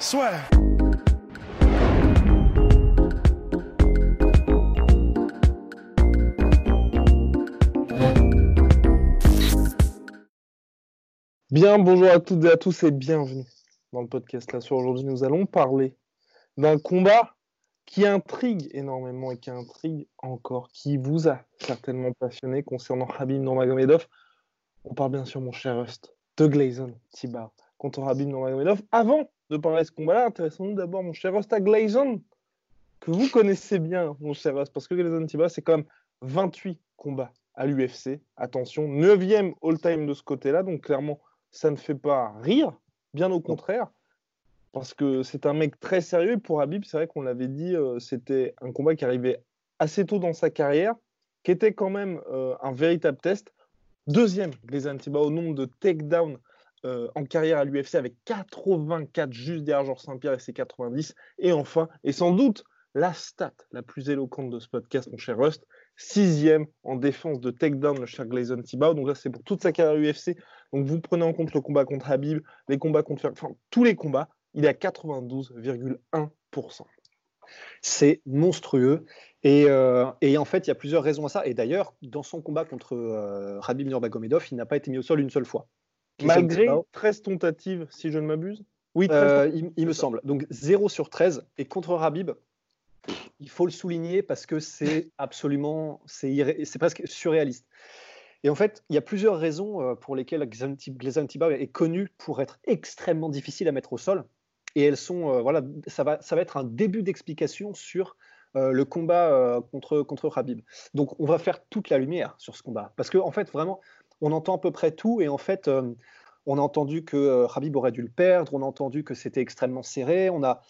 Soit. Bien, bonjour à toutes et à tous et bienvenue dans le podcast là sur aujourd'hui. Nous allons parler d'un combat qui intrigue énormément et qui intrigue encore, qui vous a certainement passionné concernant Habib Nurmagomedov. On parle bien sûr, mon cher Rust, de Glazon Tibar contre Habib Nurmagomedov. Avant de parler de ce combat-là, intéressons-nous d'abord, mon cher Rust, à Glazon, que vous connaissez bien, mon cher Rust, parce que Glazon Tibar, c'est quand même 28 combats à l'UFC. Attention, 9e all-time de ce côté-là, donc clairement, ça ne fait pas rire, bien au contraire parce que c'est un mec très sérieux. Pour Habib, c'est vrai qu'on l'avait dit, euh, c'était un combat qui arrivait assez tôt dans sa carrière, qui était quand même euh, un véritable test. Deuxième, Gleison Tiba au nombre de takedowns euh, en carrière à l'UFC avec 84 juste derrière Saint-Pierre et ses 90. Et enfin, et sans doute la stat la plus éloquente de ce podcast, mon cher Rust, sixième en défense de takedown, le cher Gleison Tibau. Donc là, c'est pour toute sa carrière UFC. Donc vous prenez en compte le combat contre Habib, les combats contre... Enfin, tous les combats il est à 92,1%. C'est monstrueux. Et, euh, et, en fait, il y a plusieurs raisons à ça. Et d'ailleurs, dans son combat contre euh, Rabib Nurmagomedov, il n'a pas été mis au sol une seule fois. Malgré 13 tentatives, si je ne m'abuse Oui, euh, il, me semble. Donc 0 sur 13. Et contre Rabib, il faut le souligner parce que c'est absolument, c'est presque surréaliste. Et en fait, il y a plusieurs raisons pour lesquelles Gleison Tibau est connu pour être extrêmement difficile à mettre au sol et elles sont, euh, voilà, ça va, ça va être un début d'explication sur euh, le combat euh, contre, contre. Donc on va faire toute la lumière sur ce combat. Parce qu'en en fait, vraiment, on entend à peu près tout et en fait, on a entendu que Khabib aurait dû le perdre, on a entendu que c'était extrêmement serré, on a,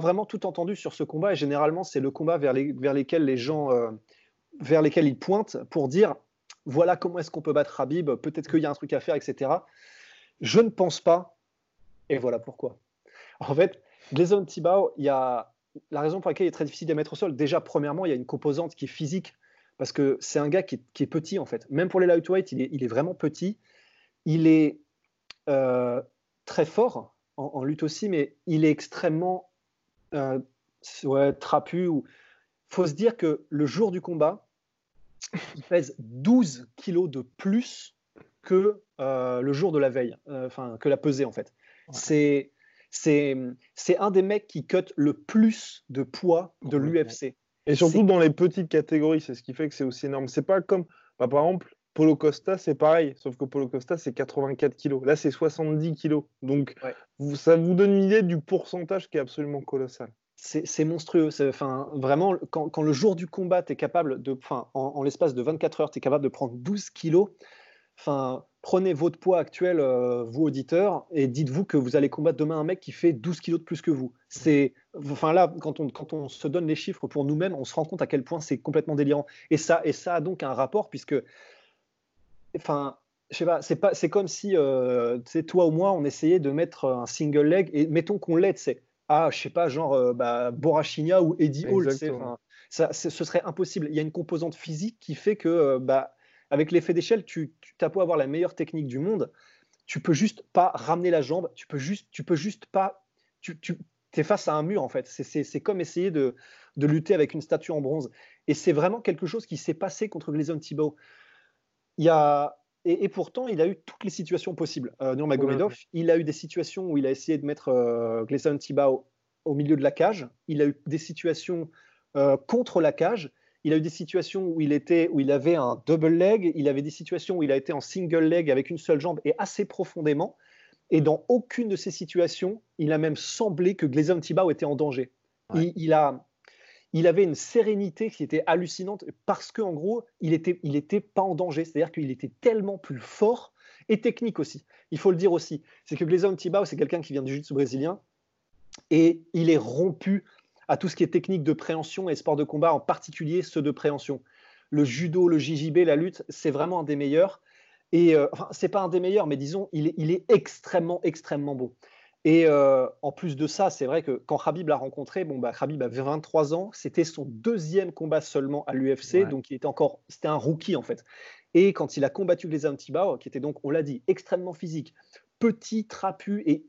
vraiment tout entendu sur ce combat et généralement c'est le combat vers, les, vers lesquels les gens, vers lesquels ils pointent pour dire voilà comment est-ce qu'on peut battre Khabib, peut-être qu'il y a un truc à faire, etc. Je ne pense pas et voilà pourquoi. En fait, Gleison Tibau, il y a la raison pour laquelle il est très difficile à mettre au sol. Déjà, premièrement, il y a une composante qui est physique parce que c'est un gars qui est, petit en fait. Même pour les lightweight, il est, il est vraiment petit. Il est euh, très fort en, lutte aussi, mais il est extrêmement euh, trapu. Il faut se dire que le jour du combat, il pèse 12 kilos de plus que euh, le jour de la veille, enfin que la pesée en fait. C'est c'est un des mecs qui cut le plus de poids de l'UFC. Et surtout dans les petites catégories, c'est ce qui fait que c'est aussi énorme. C'est pas comme, bah, par exemple, Polo Costa, c'est pareil, sauf que Polo Costa, c'est 84 kilos. Là, c'est 70 kilos. Donc, ça vous donne une idée du pourcentage qui est absolument colossal. C'est monstrueux. Enfin, vraiment, quand, le jour du combat, tu es capable de, enfin, en, en l'espace de 24 heures, tu es capable de prendre 12 kilos. Enfin, prenez votre poids actuel, euh, vous auditeurs, et dites-vous que vous allez combattre demain un mec qui fait 12 kilos de plus que vous. C'est, enfin là, quand on, quand on se donne les chiffres pour nous-mêmes, on se rend compte à quel point c'est complètement délirant. Et ça, et ça a donc un rapport puisque, enfin, je sais pas, c'est pas, c'est comme si, euh, c'est toi ou moi, on essayait de mettre un single leg et mettons qu'on l'aide, c'est ah, je sais pas, genre euh, bah, Borachinia ou Eddie Hall, ça, ce serait impossible. Il y a une composante physique qui fait que bah avec l'effet d'échelle, tu, tu as beau avoir la meilleure technique du monde, tu peux juste pas ramener la jambe, tu peux juste, tu peux juste pas, tu, tu es face à un mur en fait. C'est comme essayer de, de, lutter avec une statue en bronze. Et c'est vraiment quelque chose qui s'est passé contre Gleison Thibault. Il y a, et, pourtant, il a eu toutes les situations possibles. Euh, Nurmagomedov, il a eu des situations où il a essayé de mettre euh, Gleison Thibault au milieu de la cage. Il a eu des situations euh, contre la cage. Il a eu des situations où il, était, où il avait un double leg, il avait des situations où il a été en single leg avec une seule jambe et assez profondément. Et dans aucune de ces situations, il a même semblé que Gleison Tibau était en danger. Il, a, il avait une sérénité qui était hallucinante parce qu'en gros, il n'était il était pas en danger. C'est-à-dire qu'il était tellement plus fort et technique aussi. il faut le dire aussi, c'est que Gleison Tibao, c'est quelqu'un qui vient du jiu-jitsu brésilien et il est rompu à tout ce qui est technique de préhension et sport de combat, en particulier ceux de préhension. Le judo, le JJB, la lutte, c'est vraiment un des meilleurs. Et euh, enfin, c'est pas un des meilleurs, mais disons, il est, il est extrêmement, extrêmement beau. Et euh, en plus de ça, c'est vrai que quand Khabib l'a rencontré, bon, bah, Khabib avait 23 ans, c'était son deuxième combat seulement à l'UFC, donc il était encore, c'était un rookie en fait. Et quand il a combattu les Tibao, qui était donc, on l'a dit, extrêmement physique, petit, trapu et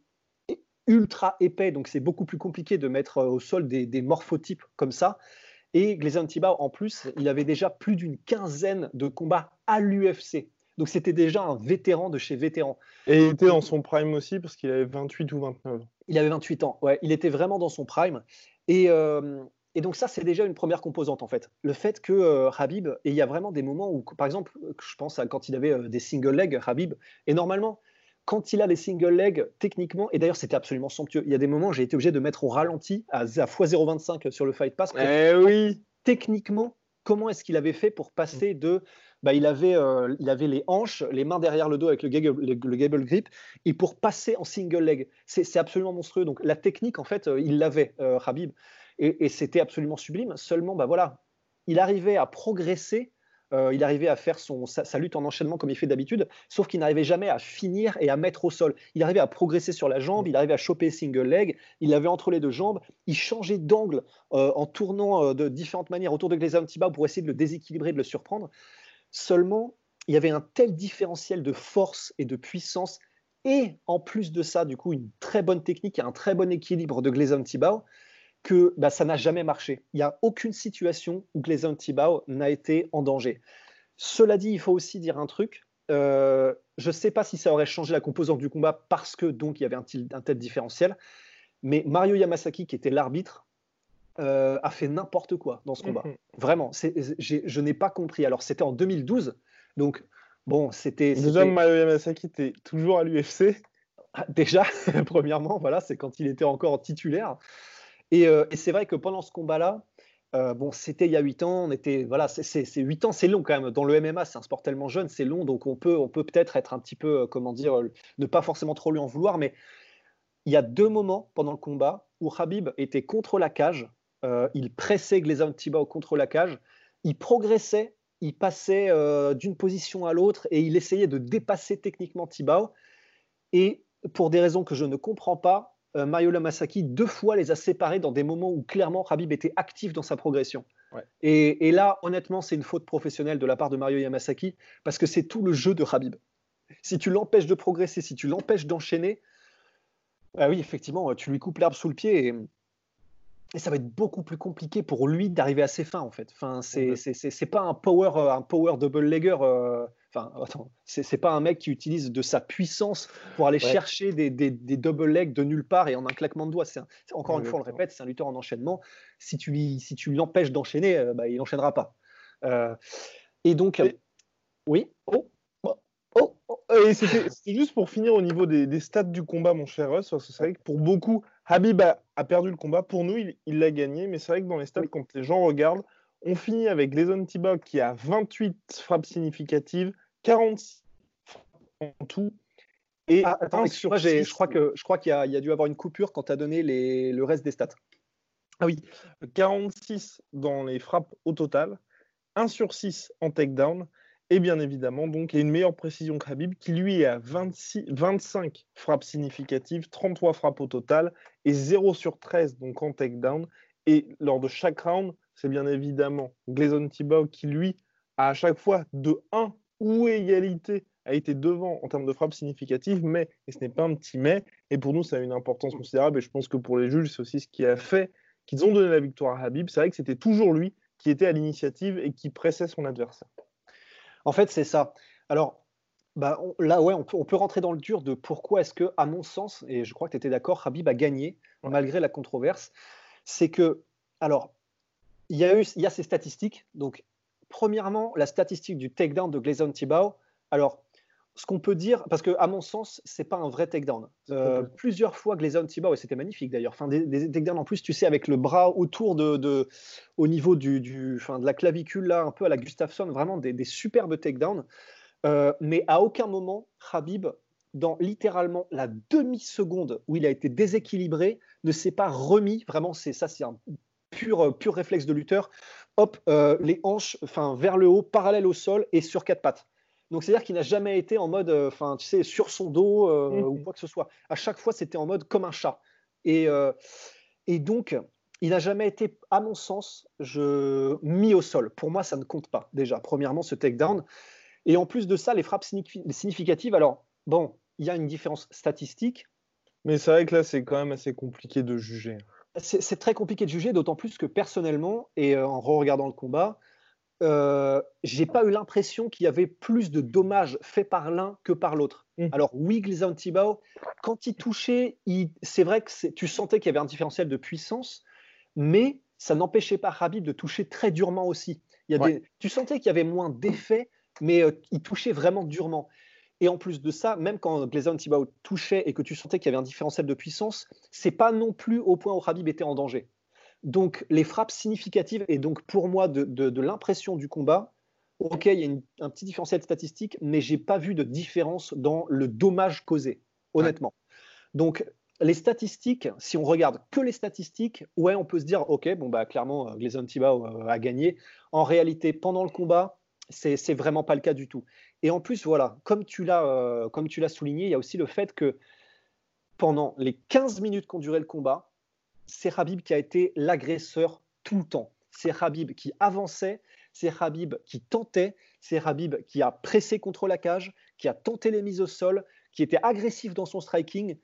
ultra épais, donc c'est beaucoup plus compliqué de mettre euh, au sol des, morphotypes comme ça. Et Gleison Tibau, en plus, il avait déjà plus d'une quinzaine de combats à l'UFC. Donc c'était déjà un vétéran de chez vétéran. Et il était dans son prime aussi parce qu'il avait 28 ou 29 ans. Il avait 28 ans, ouais. Il était vraiment dans son prime. Et, euh, et donc ça, c'est déjà une première composante en fait. Le fait que euh, Habib, et il y a vraiment des moments où, par exemple, je pense à quand il avait euh, des single legs, Habib, et normalement, quand il a les single legs, techniquement, et d'ailleurs c'était absolument somptueux, il y a des moments où j'ai été obligé de mettre au ralenti à, à x0.25 sur le Fight Pass. Eh oui Techniquement, comment est-ce qu'il avait fait pour passer de bah, il, avait, euh, il avait les hanches, les mains derrière le dos avec le gable, le, gable grip, et pour passer en single leg. C'est absolument monstrueux. Donc la technique, en fait, euh, il l'avait, euh, Habib, et, c'était absolument sublime. Seulement, bah, voilà, il arrivait à progresser. Il arrivait à faire son, sa, lutte en enchaînement comme il fait d'habitude, sauf qu'il n'arrivait jamais à finir et à mettre au sol. Il arrivait à progresser sur la jambe, il arrivait à choper single leg, il l'avait entre les deux jambes, il changeait d'angle en tournant de différentes manières autour de Glazer Tiba pour essayer de le déséquilibrer, de le surprendre. Seulement, il y avait un tel différentiel de force et de puissance, et en plus de ça, du coup, une très bonne technique et un très bon équilibre de Gleison Tibau, que bah, ça n'a jamais marché. Il n'y a aucune situation où Gleison Tibau n'a été en danger. Cela dit, il faut aussi dire un truc. Euh, je ne sais pas si ça aurait changé la composante du combat parce que donc il y avait un, un tel différentiel, mais Mario Yamasaki, qui était l'arbitre, euh, a fait n'importe quoi dans ce combat. Mhm. Vraiment, je n'ai pas compris. Alors, c'était en 2012, donc bon, c'était. Déjà, Mario Yamasaki était toujours à l'UFC. Ah, déjà, premièrement, voilà, c'est quand il était encore titulaire. Euh, et, c'est vrai que pendant ce combat-là, euh, bon, c'était il y a 8 ans, on était, voilà, c'est 8 ans, c'est long quand même. Dans le MMA, c'est un sport tellement jeune, c'est long, donc on peut, on peut peut-être être un petit peu, comment dire, ne pas forcément trop lui en vouloir, mais il y a deux moments pendant le combat où Habib était contre la cage euh, il pressait Gleison Tibau contre la cage, il progressait, il passait euh, d'une position à l'autre et il essayait de dépasser techniquement Tibau. Et pour des raisons que je ne comprends pas, euh, Mario Lamasaki deux fois les a séparés dans des moments où clairement Habib était actif dans sa progression. Et, là, honnêtement, c'est une faute professionnelle de la part de Mario Yamasaki parce que c'est tout le jeu de Habib. Si tu l'empêches de progresser, si tu l'empêches d'enchaîner, bah oui, effectivement, tu lui coupes l'herbe sous le pied et, et ça va être beaucoup plus compliqué pour lui d'arriver à ses fins en fait. Enfin, c'est c'est pas un power un power double legger. Euh, enfin, attends, c'est pas un mec qui utilise de sa puissance pour aller chercher des, des, des, double legs de nulle part et en un claquement de doigts. C'est encore une fois, on le répète, c'est un lutteur en enchaînement. Si tu lui si tu l'empêches d'enchaîner, euh, bah, il n'enchaînera pas. et donc, oui. Oh. Oh, oh. Et c'était juste pour finir au niveau des, des, stats du combat, mon cher Russ, c'est vrai que pour beaucoup, Habib a, perdu le combat. Pour nous, il l'a gagné. Mais c'est vrai que dans les stats, quand les gens regardent, on finit avec Gleison Tibok qui a 28 frappes significatives, 46 en tout. Et ah, attends, sur je crois que je crois qu'il y, a dû avoir une coupure quand tu as donné le reste des stats. Ah oui, 46 dans les frappes au total, 1 sur 6 en takedown, et bien évidemment, donc, il y a une meilleure précision que Habib, qui lui est à 26, 25 frappes significatives, 33 frappes au total, et 0 sur 13 donc en takedown. Et lors de chaque round, c'est bien évidemment Gleison Thibault qui, lui, a à chaque fois de 1 ou égalité, a été devant en termes de frappes significatives, mais, et ce n'est pas un petit mais, et pour nous, ça a une importance considérable, et je pense que pour les juges, c'est aussi ce qui a fait qu'ils ont donné la victoire à Habib. C'est vrai que c'était toujours lui qui était à l'initiative et qui pressait son adversaire. En fait, c'est ça. Alors, bah, là, ouais, on peut, rentrer dans le dur de pourquoi est-ce que, à mon sens, et je crois que tu étais d'accord, Habib a gagné malgré la controverse. C'est que, alors, il y a eu, il y a ces statistiques. Donc, premièrement, la statistique du takedown de Gleison Tibau. Alors, ce qu'on peut dire, parce que à mon sens, c'est pas un vrai takedown. Euh, plusieurs fois, Gleison Tibau, et c'était magnifique d'ailleurs, enfin, des, des, takedowns en plus, tu sais, avec le bras autour de, au niveau du, du de la clavicule là, un peu à la Gustafsson, vraiment des, superbes takedowns. Euh, mais à aucun moment, Habib dans littéralement la demi-seconde où il a été déséquilibré, ne s'est pas remis. Vraiment, c'est ça, c'est un pur, pur réflexe de lutteur. Hop, euh, les hanches enfin, vers le haut, parallèle au sol et sur quatre pattes. Donc, c'est-à-dire qu'il n'a jamais été en mode, euh, enfin, tu sais, sur son dos euh, ou mhm. quoi que ce soit. À chaque fois, c'était en mode comme un chat. Et, et donc, il n'a jamais été, à mon sens, je, mis au sol. Pour moi, ça ne compte pas, déjà. Premièrement, ce takedown. Et en plus de ça, les frappes significatives, alors, bon, il y a une différence statistique. Mais c'est vrai que là, c'est quand même assez compliqué de juger. C'est très compliqué de juger, d'autant plus que personnellement, et euh, en regardant le combat, euh, j'ai pas eu l'impression qu'il y avait plus de dommages faits par l'un que par l'autre. Mmh. Alors oui, Glizan Tibao, quand il touchait, c'est vrai que tu sentais qu'il y avait un différentiel de puissance, mais ça n'empêchait pas Habib de toucher très durement aussi. Il y a des, tu sentais qu'il y avait moins d'effets, mais euh, il touchait vraiment durement. Et en plus de ça, même quand Glazon Tibao touchait et que tu sentais qu'il y avait un différentiel de puissance, c'est pas non plus au point où Habib était en danger. Donc les frappes significatives et donc pour moi de, l'impression du combat, ok, il y a un petit différentiel statistique, mais j'ai pas vu de différence dans le dommage causé, honnêtement. Donc les statistiques, si on regarde que les statistiques, ouais, on peut se dire, ok, bon bah clairement, Glazon Tibao euh, a gagné. En réalité, pendant le combat, c'est vraiment pas le cas du tout. Et en plus, voilà, comme tu l'as euh, comme tu l'as souligné, il y a aussi le fait que pendant les 15 minutes qu'ont duré le combat, c'est Habib qui a été l'agresseur tout le temps. C'est Habib qui avançait, c'est Habib qui tentait, c'est Habib qui a pressé contre la cage, qui a tenté les mises au sol, qui était agressif dans son striking.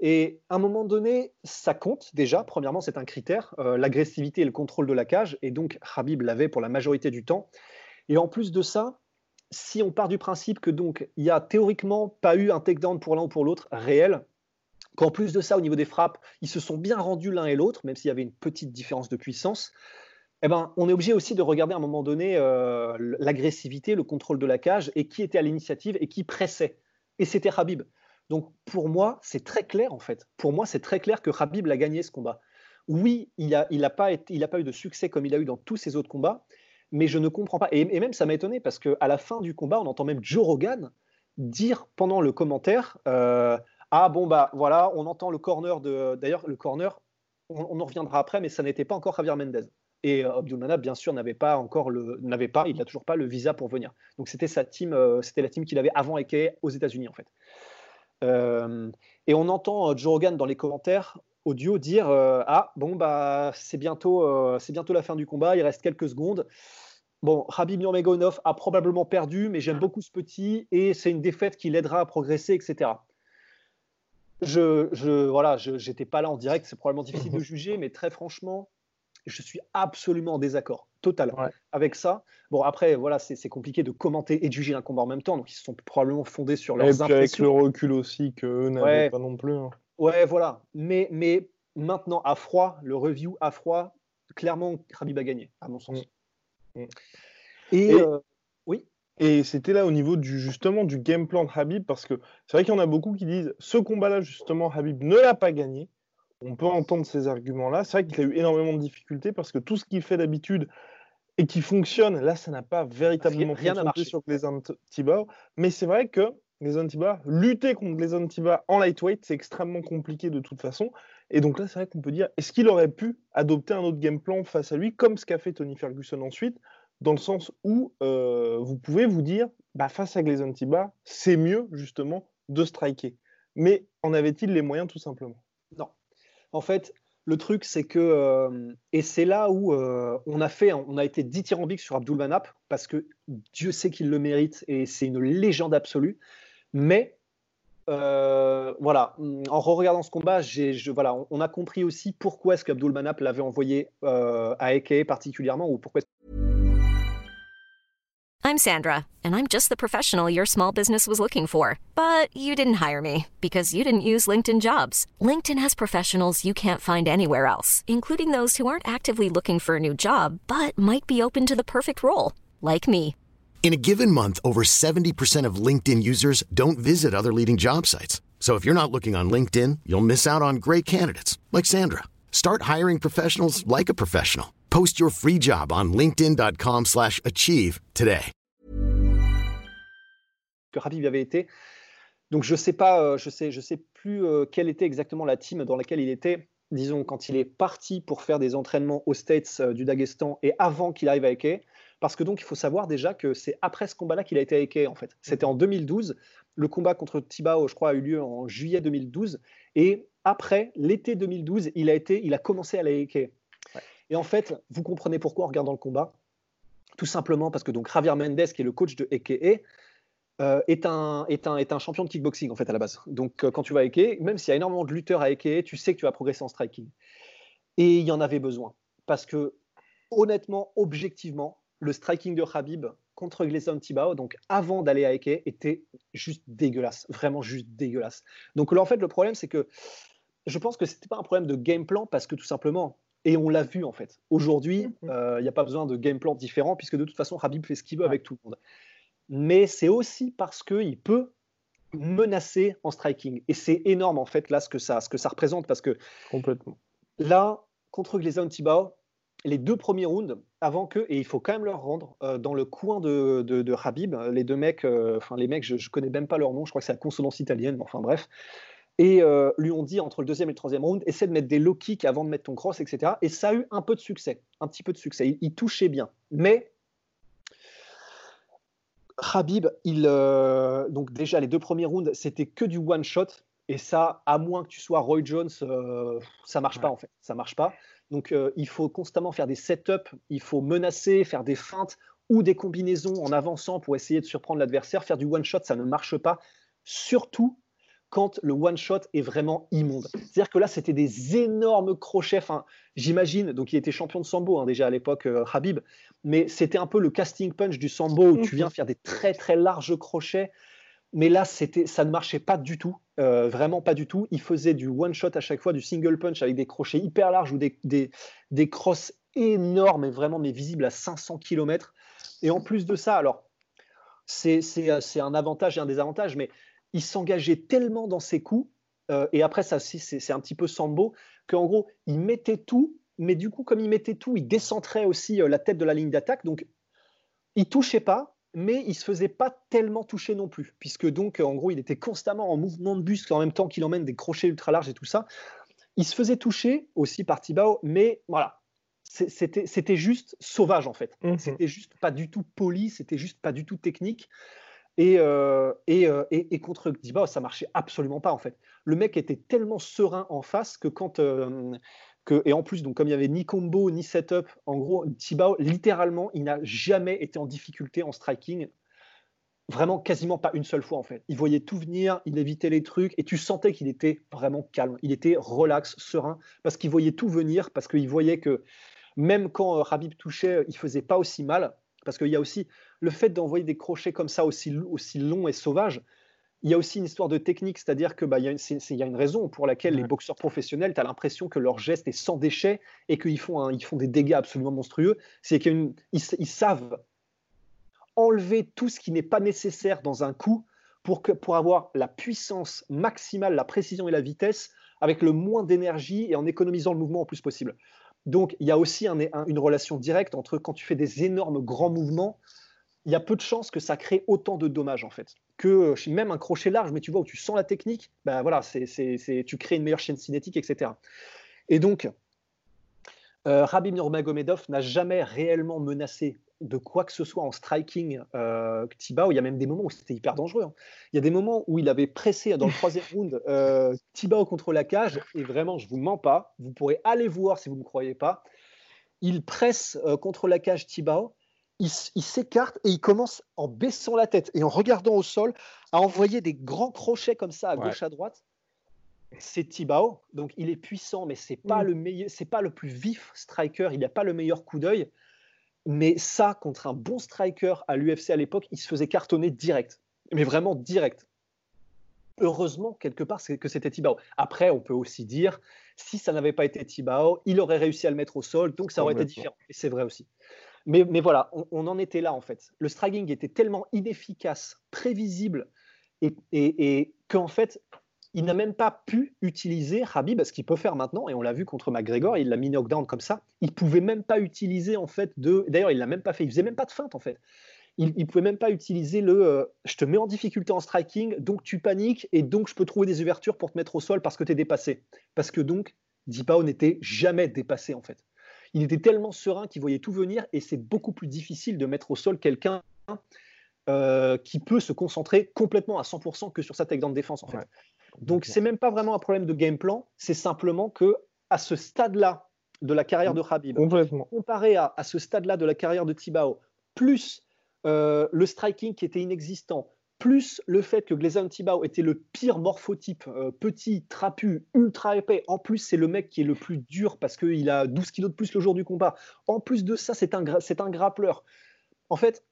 Et à un moment donné, ça compte déjà. Premièrement, c'est un critère, euh, l'agressivité et le contrôle de la cage. Et donc, Habib l'avait pour la majorité du temps. Et en plus de ça, si on part du principe que donc il y a théoriquement pas eu un takedown pour l'un ou pour l'autre réel, qu'en plus de ça, au niveau des frappes, ils se sont bien rendus l'un et l'autre, même s'il y avait une petite différence de puissance, eh ben, on est obligé aussi de regarder à un moment donné euh, l'agressivité, le contrôle de la cage et qui était à l'initiative et qui pressait. Et c'était Habib. Donc pour moi, c'est très clair en fait. Pour moi, c'est très clair que Habib l'a gagné ce combat. Oui, il n'a a pas, pas eu de succès comme il a eu dans tous ses autres combats, mais je ne comprends pas. Et, même ça m'a étonné parce qu'à la fin du combat, on entend même Joe Rogan dire pendant le commentaire euh, Ah bon, bah voilà, on entend le corner de. D'ailleurs, le corner, on, en reviendra après, mais ça n'était pas encore Javier Mendez. Et euh, Abdulmanap, bien sûr, n'avait pas encore le, n'avait pas, il n'a toujours pas le visa pour venir. Donc c'était sa team, euh, c'était la team qu'il avait avant Eke aux États-Unis en fait. et on entend Joe Rogan dans les commentaires audio dire ah bon bah c'est bientôt c'est bientôt la fin du combat, il reste quelques secondes. Bon, Rabib Nurmagomedov a probablement perdu, mais j'aime beaucoup ce petit et c'est une défaite qui l'aidera à progresser, etc. Je, je voilà, j'étais pas là en direct, c'est probablement difficile de juger, mais très franchement, je suis absolument en désaccord total avec ça. Bon, après, voilà, c'est compliqué de commenter et de juger un combat en même temps, donc ils se sont probablement fondés sur leurs et puis avec le recul aussi qu'eux n'avaient pas non plus. Hein. Ouais, voilà. Mais, mais maintenant, à froid, le review à froid, clairement, Khabib a gagné, à mon sens. Mm. Mm. Et, euh, oui. Et c'était là au niveau du justement du game plan de Habib, parce que c'est vrai qu'il y en a beaucoup qui disent ce combat-là, justement, Habib ne l'a pas gagné. On peut entendre ces arguments-là. C'est vrai qu'il a eu énormément de difficultés parce que tout ce qu'il fait d'habitude et qui fonctionne, là, ça n'a pas véritablement rien, rien fonctionné sur les Tibor. Mais c'est vrai que les Antiba, lutter contre les Antiba en lightweight, c'est extrêmement compliqué de toute façon. Et donc là, c'est vrai qu'on peut dire, est-ce qu'il aurait pu adopter un autre game plan face à lui, comme ce qu'a fait Tony Ferguson ensuite, dans le sens où euh, vous pouvez vous dire, bah, face à les Antiba, c'est mieux justement de striker. Mais en avait-il les moyens tout simplement? Non. En fait, le truc, c'est que, euh, et c'est là où euh, on a fait, on a été dithyrambique sur Abdul Manap, parce que Dieu sait qu'il le mérite et c'est une légende absolue. Mais euh, voilà, en regardant ce combat, je, voilà, on, a compris aussi pourquoi est-ce qu'Abdul Manap l'avait envoyé euh, à Eke particulièrement ou pourquoi. I'm Sandra, and I'm just the professional your small business was looking for, but you didn't hire me because you didn't use LinkedIn Jobs. LinkedIn has professionals you can't find anywhere else, including those who aren't actively looking for a new job but might be open to the perfect role, like me. In a given month, over 70% of LinkedIn users don't visit other leading job sites. So if you're not looking on LinkedIn, you'll miss out on great candidates like Sandra. Start hiring professionals like a professional. Post your free job on linkedin.com/achieve today. Que Habib avait été Donc je sais pas, je sais, je sais plus quelle était exactement la team dans laquelle il était. Disons quand il est parti pour faire des entraînements aux States du Daghestan et avant qu'il arrive à Eke. Parce que donc il faut savoir déjà que c'est après ce combat-là qu'il a été Eke en fait. C'était en 2012. Le combat contre Tibao, je crois, a eu lieu en juillet 2012. Et après l'été 2012, il a été, il a commencé à la Eke. Et en fait, vous comprenez pourquoi en regardant le combat. Tout simplement parce que donc Javier Mendes, qui est le coach de Eke, euh, est, un, est, un, est un champion de kickboxing en fait à la base. Donc euh, quand tu vas à Eke, même s'il y a énormément de lutteurs à Eke, tu sais que tu vas progresser en striking. Et il y en avait besoin. Parce que honnêtement, objectivement, le striking de Khabib contre Gleison Tibao, donc avant d'aller à Eke, était juste dégueulasse, vraiment juste dégueulasse. Donc là, en fait, le problème, c'est que je pense que ce n'était pas un problème de game plan parce que tout simplement, et on l'a vu en fait, aujourd'hui, euh, il n'y a pas besoin de game plan différent puisque de toute façon, Khabib fait ce qu'il veut avec tout le monde. Mais c'est aussi parce qu'il peut menacer en striking. Et c'est énorme en fait là ce que ça, ce que ça représente parce que complètement. Là, contre Gleison Tibao, les deux premiers rounds, avant que, et il faut quand même leur rendre, euh, dans le coin de, de, Habib, les deux mecs, euh, enfin les mecs, je, ne connais même pas leur nom, je crois que c'est la consonance italienne, mais enfin bref, et euh, lui ont dit entre le deuxième et le troisième round, essaie de mettre des low kicks avant de mettre ton cross, etc. Et ça a eu un peu de succès, un petit peu de succès. Il, touchait bien, mais Habib, il, donc déjà les deux premiers rounds, c'était que du one shot. Et ça, à moins que tu sois Roy Jones, ça marche pas en fait. Ça marche pas. Donc euh, il faut constamment faire des setups, il faut menacer, faire des feintes ou des combinaisons en avançant pour essayer de surprendre l'adversaire. Faire du one-shot, ça ne marche pas, surtout quand le one-shot est vraiment immonde. C'est-à-dire que là, c'était des énormes crochets. Enfin, j'imagine, donc il était champion de sambo hein, déjà à l'époque, euh, Habib, mais c'était un peu le casting punch du sambo où tu viens faire des très très larges crochets mais là, ça ne marchait pas du tout, euh, vraiment pas du tout. Il faisait du one shot à chaque fois, du single punch avec des crochets hyper larges ou des, des, des crosses énormes et vraiment mais visibles à 500 km. Et en plus de ça, alors c'est un avantage et un désavantage, mais il s'engageait tellement dans ses coups, euh, et après ça c'est, c'est un petit peu sambo, qu'en gros il mettait tout, mais du coup comme il mettait tout, il décentrait aussi euh, la tête de la ligne d'attaque, donc il touchait pas, mais il se faisait pas tellement toucher non plus, puisque donc en gros il était constamment en mouvement de bus en même temps qu'il emmène des crochets ultra larges et tout ça. Il se faisait toucher aussi par Tibao, mais voilà, c'était juste sauvage en fait. Mhm. C'était juste pas du tout poli, c'était juste pas du tout technique. Et, euh, euh, et, et, contre Tibao, ça marchait absolument pas en fait. Le mec était tellement serein en face que quand, euh, et en plus, donc, comme il n'y avait ni combo ni setup, en gros, Tibao, littéralement, il n'a jamais été en difficulté en striking. Vraiment, quasiment pas une seule fois en fait. Il voyait tout venir, il évitait les trucs, et tu sentais qu'il était vraiment calme. Il était relax, serein, parce qu'il voyait tout venir, parce qu'il voyait que même quand Rabib touchait, il faisait pas aussi mal. Parce qu'il y a aussi le fait d'envoyer des crochets comme ça aussi, aussi longs et sauvages, il y a aussi une histoire de technique, c'est-à-dire que bah, il, y a une, raison pour laquelle les boxeurs professionnels, tu as l'impression que leur geste est sans déchets et qu'ils font, ils font des dégâts absolument monstrueux. C'est qu'ils ils savent enlever tout ce qui n'est pas nécessaire dans un coup pour, que, pour avoir la puissance maximale, la précision et la vitesse avec le moins d'énergie et en économisant le mouvement au plus possible. Donc il y a aussi une relation directe entre quand tu fais des énormes grands mouvements, il y a peu de chances que ça crée autant de dommages en fait que euh, même un crochet large, mais tu vois où tu sens la technique, ben voilà, c'est, tu crées une meilleure chaîne cinétique, etc. Et donc, euh, Nurmagomedov n'a jamais réellement menacé de quoi que ce soit en striking euh, Tibao. Il y a même des moments où c'était hyper dangereux. Hein. Il y a des moments où il avait pressé dans le troisième round euh, Tibao contre la cage, et vraiment, je vous mens pas, vous pourrez aller voir si vous ne me croyez pas. Il presse euh, contre la cage Tibao, il, s'écarte et il commence en baissant la tête et en regardant au sol à envoyer des grands crochets comme ça à gauche à droite. C'est Tibao, donc il est puissant, mais c'est pas mm. le meilleur, c'est pas le plus vif striker. Il n'a pas le meilleur coup d'œil, mais ça contre un bon striker à l'UFC à l'époque, il se faisait cartonner direct, mais vraiment direct. Heureusement, quelque part, c'est que c'était Tibao. Après, on peut aussi dire, si ça n'avait pas été Tibao, il aurait réussi à le mettre au sol, donc ça aurait été différent. Et c'est vrai aussi. Mais, voilà, on, en était là en fait. Le striking était tellement inefficace, prévisible, et, et, qu'en fait, il n'a même pas pu utiliser Habib, ce qu'il peut faire maintenant, et on l'a vu contre McGregor, il l'a mis knockdown comme ça. Il pouvait même pas utiliser en fait de. D'ailleurs, il l'a même pas fait. Il faisait même pas de feinte en fait. il ne pouvait même pas utiliser le euh, je te mets en difficulté en striking, donc tu paniques et donc je peux trouver des ouvertures pour te mettre au sol parce que tu es dépassé. Parce que donc, Dipao n'était jamais dépassé en fait. Il était tellement serein qu'il voyait tout venir et c'est beaucoup plus difficile de mettre au sol quelqu'un euh, qui peut se concentrer complètement à 100% que sur sa takedown défense en fait. Donc c'est même pas vraiment un problème de game plan, c'est simplement que à ce stade-là de la carrière de Khabib, comparé à, ce stade-là de la carrière de Tibao, plus euh, le striking qui était inexistant, plus le fait que Glazan Tibao était le pire morphotype, euh, petit, trapu, ultra épais. En plus, c'est le mec qui est le plus dur parce qu'il a 12 kilos de plus le jour du combat. En plus de ça, c'est un, c'est un grappleur. En fait,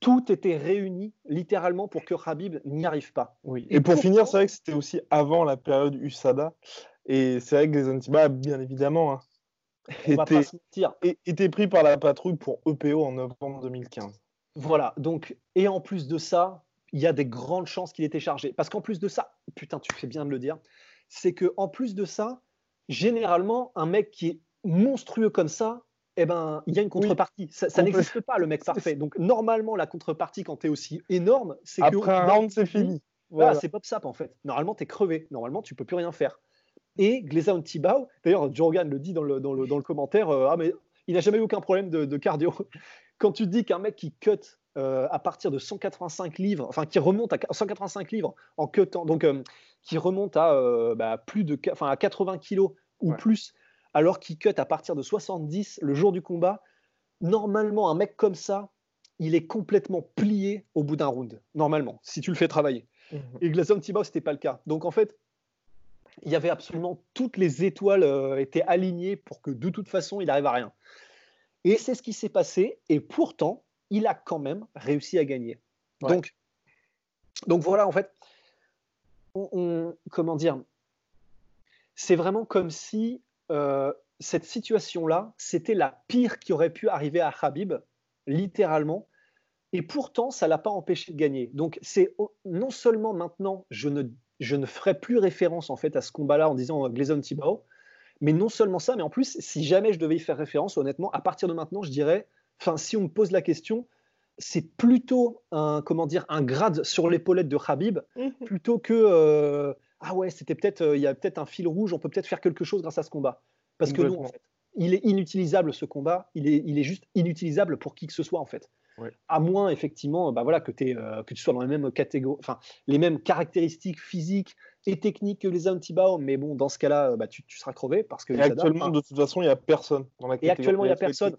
tout était réuni littéralement pour que Khabib n'y arrive pas. Oui. Et, pour, finir, c'est vrai que c'était aussi avant la période USADA. Et c'est vrai que les Antiba, bien évidemment, hein, était, pris par la patrouille pour EPO en novembre 2015. Voilà, donc, et en plus de ça, il y a des grandes chances qu'il était chargé. Parce qu'en plus de ça, putain, tu fais bien de le dire, c'est que en plus de ça, généralement, un mec qui est monstrueux comme ça, eh ben, il y a une contrepartie. ça, n'existe pas, le mec parfait. Donc, normalement, la contrepartie, quand tu es aussi énorme, c'est que. Après un round, c'est fini. Voilà, c'est pop sap en fait. Normalement, tu es crevé. Normalement, tu peux plus rien faire. Et Gleza Tibau, d'ailleurs, Jorgan le dit dans le, dans le, dans le commentaire, euh, ah, mais il n'a jamais eu aucun problème de, cardio. Quand tu dis qu'un mec qui cut euh, à partir de 185 livres, enfin qui remonte à 185 livres en cutant, donc euh, qui remonte à bah, plus de, enfin à 80 kilos ou plus alors qu'il cut à partir de 70 le jour du combat. Normalement, un mec comme ça, il est complètement plié au bout d'un round, normalement, si tu le fais travailler. Mhm. Et Glazon Tibau, ce n'était pas le cas. Donc en fait, il y avait absolument toutes les étoiles euh, étaient alignées pour que de toute façon, il n'arrive à rien. Et c'est ce qui s'est passé. Et pourtant, il a quand même réussi à gagner. Donc, donc voilà, en fait, comment dire, c'est vraiment comme si euh, cette situation-là, c'était la pire qui aurait pu arriver à Habib, littéralement. Et pourtant, ça l'a pas empêché de gagner. Donc, c'est non seulement maintenant, je ne, je ne ferai plus référence en fait à ce combat-là en disant euh, Glazon Tibao, mais non seulement ça, mais en plus, si jamais je devais y faire référence, honnêtement, à partir de maintenant, je dirais, enfin, si on me pose la question, c'est plutôt un, comment dire, un grade sur l'épaulette de Habib, mhm. plutôt que euh, ah ouais, c'était peut-être, euh, il y a peut-être un fil rouge, on peut peut-être faire quelque chose grâce à ce combat. Parce que non, en fait, il est inutilisable ce combat, il est, il est juste inutilisable pour qui que ce soit en fait. À moins effectivement, bah voilà, que, euh, que tu sois dans les mêmes catégories, enfin les mêmes caractéristiques physiques et techniques que les Antibao, mais bon, dans ce cas-là, bah, tu, tu, seras crevé parce que. Et actuellement, de toute façon, il n'y a personne dans la catégorie. Et actuellement, il n'y a personne.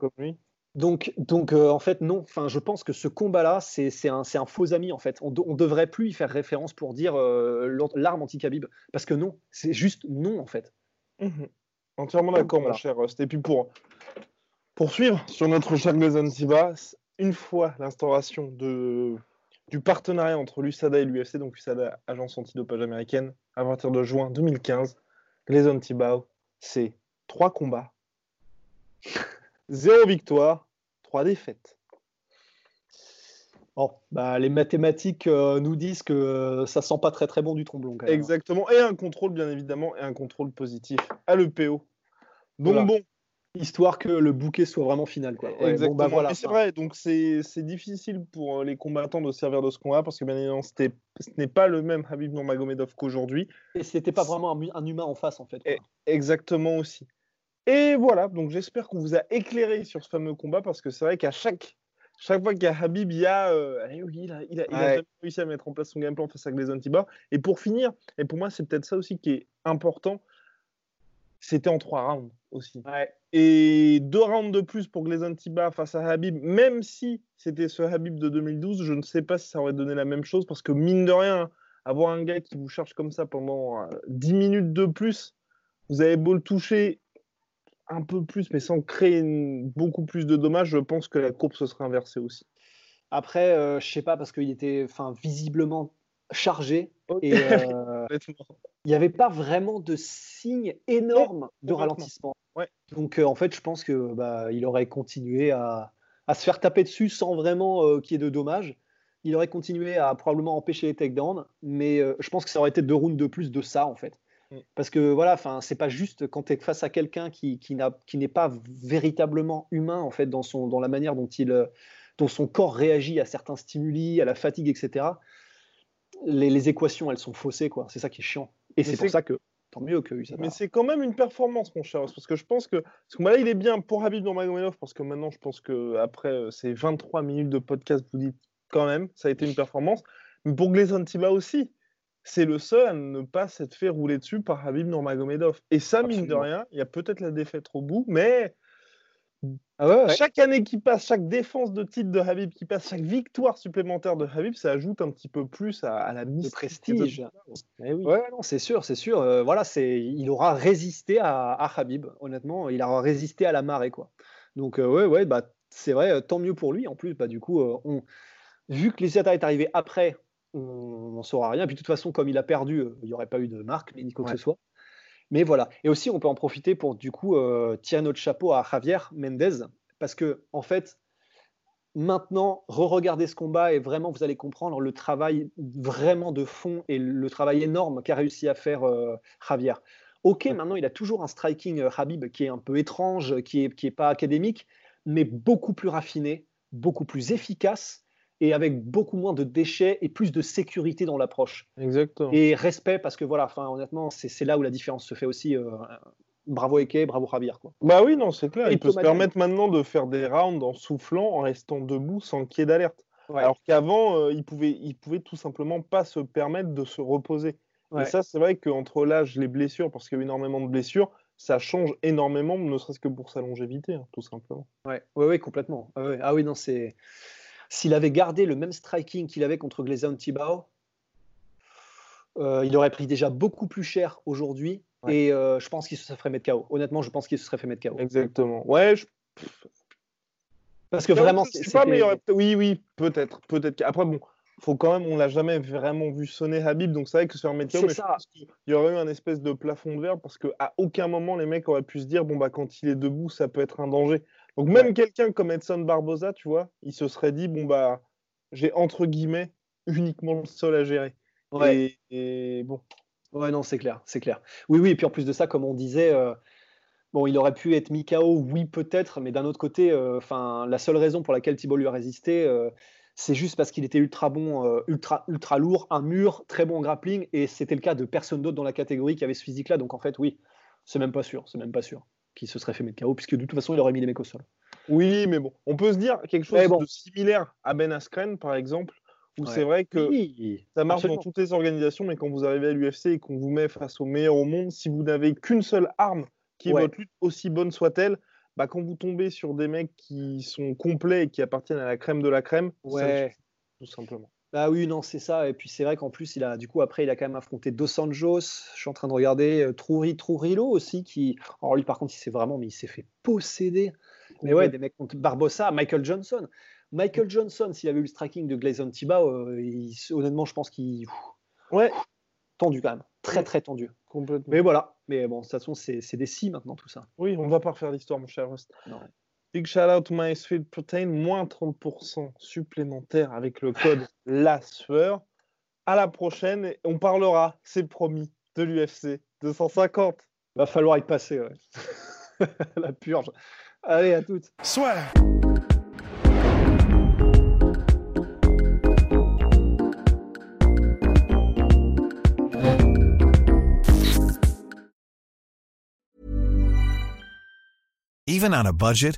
Donc, donc euh, en fait, non. Enfin, je pense que ce combat-là, c'est un, un, faux ami, en fait. On ne devrait plus y faire référence pour dire euh, l'arme anti-Khabib. Parce que non, c'est juste non, en fait. Mhm. Entièrement d'accord, mon cher Rust. Et puis pour poursuivre sur notre cher Glazan Siba, une fois l'instauration du partenariat entre l'USADA et l'UFC, donc l'USADA, agence antidopage américaine, à partir de juin 2015, Glazan Tibau, c'est trois combats, zéro victoire, trois défaites. Bon, bah, les mathématiques euh, nous disent que euh, ça sent pas très très bon du tromblon. Quand même. Hein. Exactement, et un contrôle bien évidemment, et un contrôle positif à l'EPO. Donc bon. Histoire que le bouquet soit vraiment final. Quoi. Exactement, bah, voilà, c'est vrai, donc c'est difficile pour euh, les combattants de servir de ce combat parce que bien évidemment, ce n'est pas le même Habib Nurmagomedov qu'aujourd'hui. Et c'était pas vraiment un, humain en face en fait. exactement aussi. Et voilà, donc j'espère qu'on vous a éclairé sur ce fameux combat parce que c'est vrai qu'à chaque, chaque fois qu'il y a Habib, il, y a, euh, il, a, il, a, réussi à mettre en place son game plan face à Gleison. Et pour finir, et pour moi c'est peut-être ça aussi qui est important, c'était en trois rounds aussi. Et deux rounds de plus pour Gleison Tiba face à Habib, même si c'était ce Habib de 2012, je ne sais pas si ça aurait donné la même chose parce que mine de rien, avoir un gars qui vous charge comme ça pendant 10 euh, minutes de plus, vous avez beau le toucher, un peu plus, mais sans créer beaucoup plus de dommages, je pense que la courbe se serait inversée aussi. Après, euh, je sais pas, parce qu'il était visiblement chargé. Et euh, il n'y avait pas vraiment de signe énorme de ralentissement. Donc, euh, en fait, je pense que bah, il aurait continué à, se faire taper dessus sans vraiment euh, qu'il y ait de dommages. Il aurait continué à probablement empêcher les takedowns, mais je pense que ça aurait été deux rounds de plus de ça, en fait. Mm. Parce que voilà, enfin, c'est pas juste quand tu es face à quelqu'un qui, qui n'est pas véritablement humain en fait dans, son, dans la manière dont il, dont son corps réagit à certains stimuli, à la fatigue, etc., les, équations, elles sont faussées, quoi. C'est ça qui est chiant. Et c'est pour ça que tant mieux que ça. Mais c'est quand même une performance, mon cher, parce que je pense que ce là, il est bien pour Habib Nurmagomedov, parce que maintenant, je pense que après euh, ces 23 minutes de podcast, vous dites quand même, ça a été une performance. Mais pour Gleison Tiba aussi, c'est le seul à ne pas s'être fait rouler dessus par Habib Nurmagomedov. Et ça, mine de rien, il y a peut-être la défaite au bout, mais ah chaque année qui passe, chaque défense de titre de Habib qui passe, chaque victoire supplémentaire de Habib, ça ajoute un petit peu plus à, la mise de prestige. Eh ouais, non, c'est sûr, c'est sûr. Euh, voilà, c'est, il aura résisté à, Habib. Honnêtement, il aura résisté à la marée, quoi. Donc euh, ouais, ouais, bah c'est vrai, euh, tant mieux pour lui. En plus, bah du coup, on, vu que les est arrivé après, on n'en saura rien. Puis de toute façon, comme il a perdu, il n'y aurait pas eu de marque, ni quoi que ce soit. Mais voilà. Et aussi, on peut en profiter pour du coup euh, tirer notre chapeau à Javier Mendez, parce que en fait, maintenant, re-regardez ce combat et vraiment, vous allez comprendre le travail vraiment de fond et le travail énorme qu'a réussi à faire euh, Javier. Ok, maintenant, il a toujours un striking euh, Habib qui est un peu étrange, qui n'est qui est pas académique, mais beaucoup plus raffiné, beaucoup plus efficace et avec beaucoup moins de déchets et plus de sécurité dans l'approche. Exactement. Et respect, parce que voilà, enfin, honnêtement, c'est là où la différence se fait aussi. Euh, bravo Eke, bravo Javier. Quoi. Bah oui, non, c'est clair. il peut se permettre maintenant de faire des rounds en soufflant, en restant debout, sans qu'il y ait d'alerte. Alors qu'avant, euh, il, pouvait, il pouvait tout simplement pas se permettre de se reposer. Et ça, c'est vrai qu'entre l'âge, les blessures, parce qu'il y a eu énormément de blessures, ça change énormément, ne serait-ce que pour sa longévité, hein, tout simplement. Ouais, ouais, ouais complètement. Ah oui, non, c'est s'il avait gardé le même striking qu'il avait contre Gleison Tibao, euh, il aurait pris déjà beaucoup plus cher aujourd'hui. Et euh, je pense qu'il se serait fait mettre KO. Honnêtement, je pense qu'il se serait fait mettre KO. Exactement. Ouais. Parce que vraiment, c'est pas, mais oui, oui, peut-être, peut-être. Après, bon, faut quand même, on l'a jamais vraiment vu sonner Habib, donc c'est vrai que se faire mettre KO, mais je pense qu'il y aurait eu un espèce de plafond de verre parce qu'à aucun moment les mecs auraient pu se dire, bon bah quand il est debout, ça peut être un danger. Donc même quelqu'un comme Edson Barbosa, tu vois, il se serait dit bon bah j'ai entre guillemets uniquement le sol à gérer. Ouais. Et, bon. Ouais non c'est clair, c'est clair. Oui oui et puis en plus de ça comme on disait. Euh, bon, il aurait pu être Mikao, oui peut-être, mais d'un autre côté, euh, enfin, la seule raison pour laquelle Thibault lui a résisté, euh, c'est juste parce qu'il était ultra bon, ultra, ultra lourd, un mur, très bon grappling, et c'était le cas de personne d'autre dans la catégorie qui avait ce physique-là. Donc en fait, oui, c'est même pas sûr, c'est même pas sûr qui se serait fait mettre KO, puisque de toute façon, il aurait mis les mecs au sol. Oui, mais bon, on peut se dire quelque chose de similaire à Ben Askren, par exemple, où c'est vrai que ça marche dans toutes les organisations, mais quand vous arrivez à l'UFC et qu'on vous met face aux meilleurs au monde, si vous n'avez qu'une seule arme qui est votre lutte, aussi bonne soit-elle, bah, quand vous tombez sur des mecs qui sont complets et qui appartiennent à la crème de la crème, ouais. tout simplement. Ah oui, non, c'est ça. Et puis c'est vrai qu'en plus, il a, du coup, après, il a quand même affronté Dos Anjos. Je suis en train de regarder euh, Truri Trurilo aussi, qui. Alors lui, par contre, il s'est vraiment, mais il s'est fait posséder. Mais ouais, des mecs contre Barbossa, Michael Johnson. Michael Johnson, s'il avait eu le striking de Gleison Tiba, euh, honnêtement, je pense qu'il. Ouais. Tendu quand même. Très, très tendu. Complètement. Mais voilà. Mais bon, de toute façon, c'est des si maintenant, tout ça. Oui, on va pas refaire l'histoire, mon cher Rust. Non. Big shout out to my sweet protein, moins 30% supplémentaire avec le code la sueur. À la prochaine, on parlera, c'est promis, de l'UFC 250. Va falloir y passer, ouais. la purge. Allez, à toutes. Soit. Even on a budget,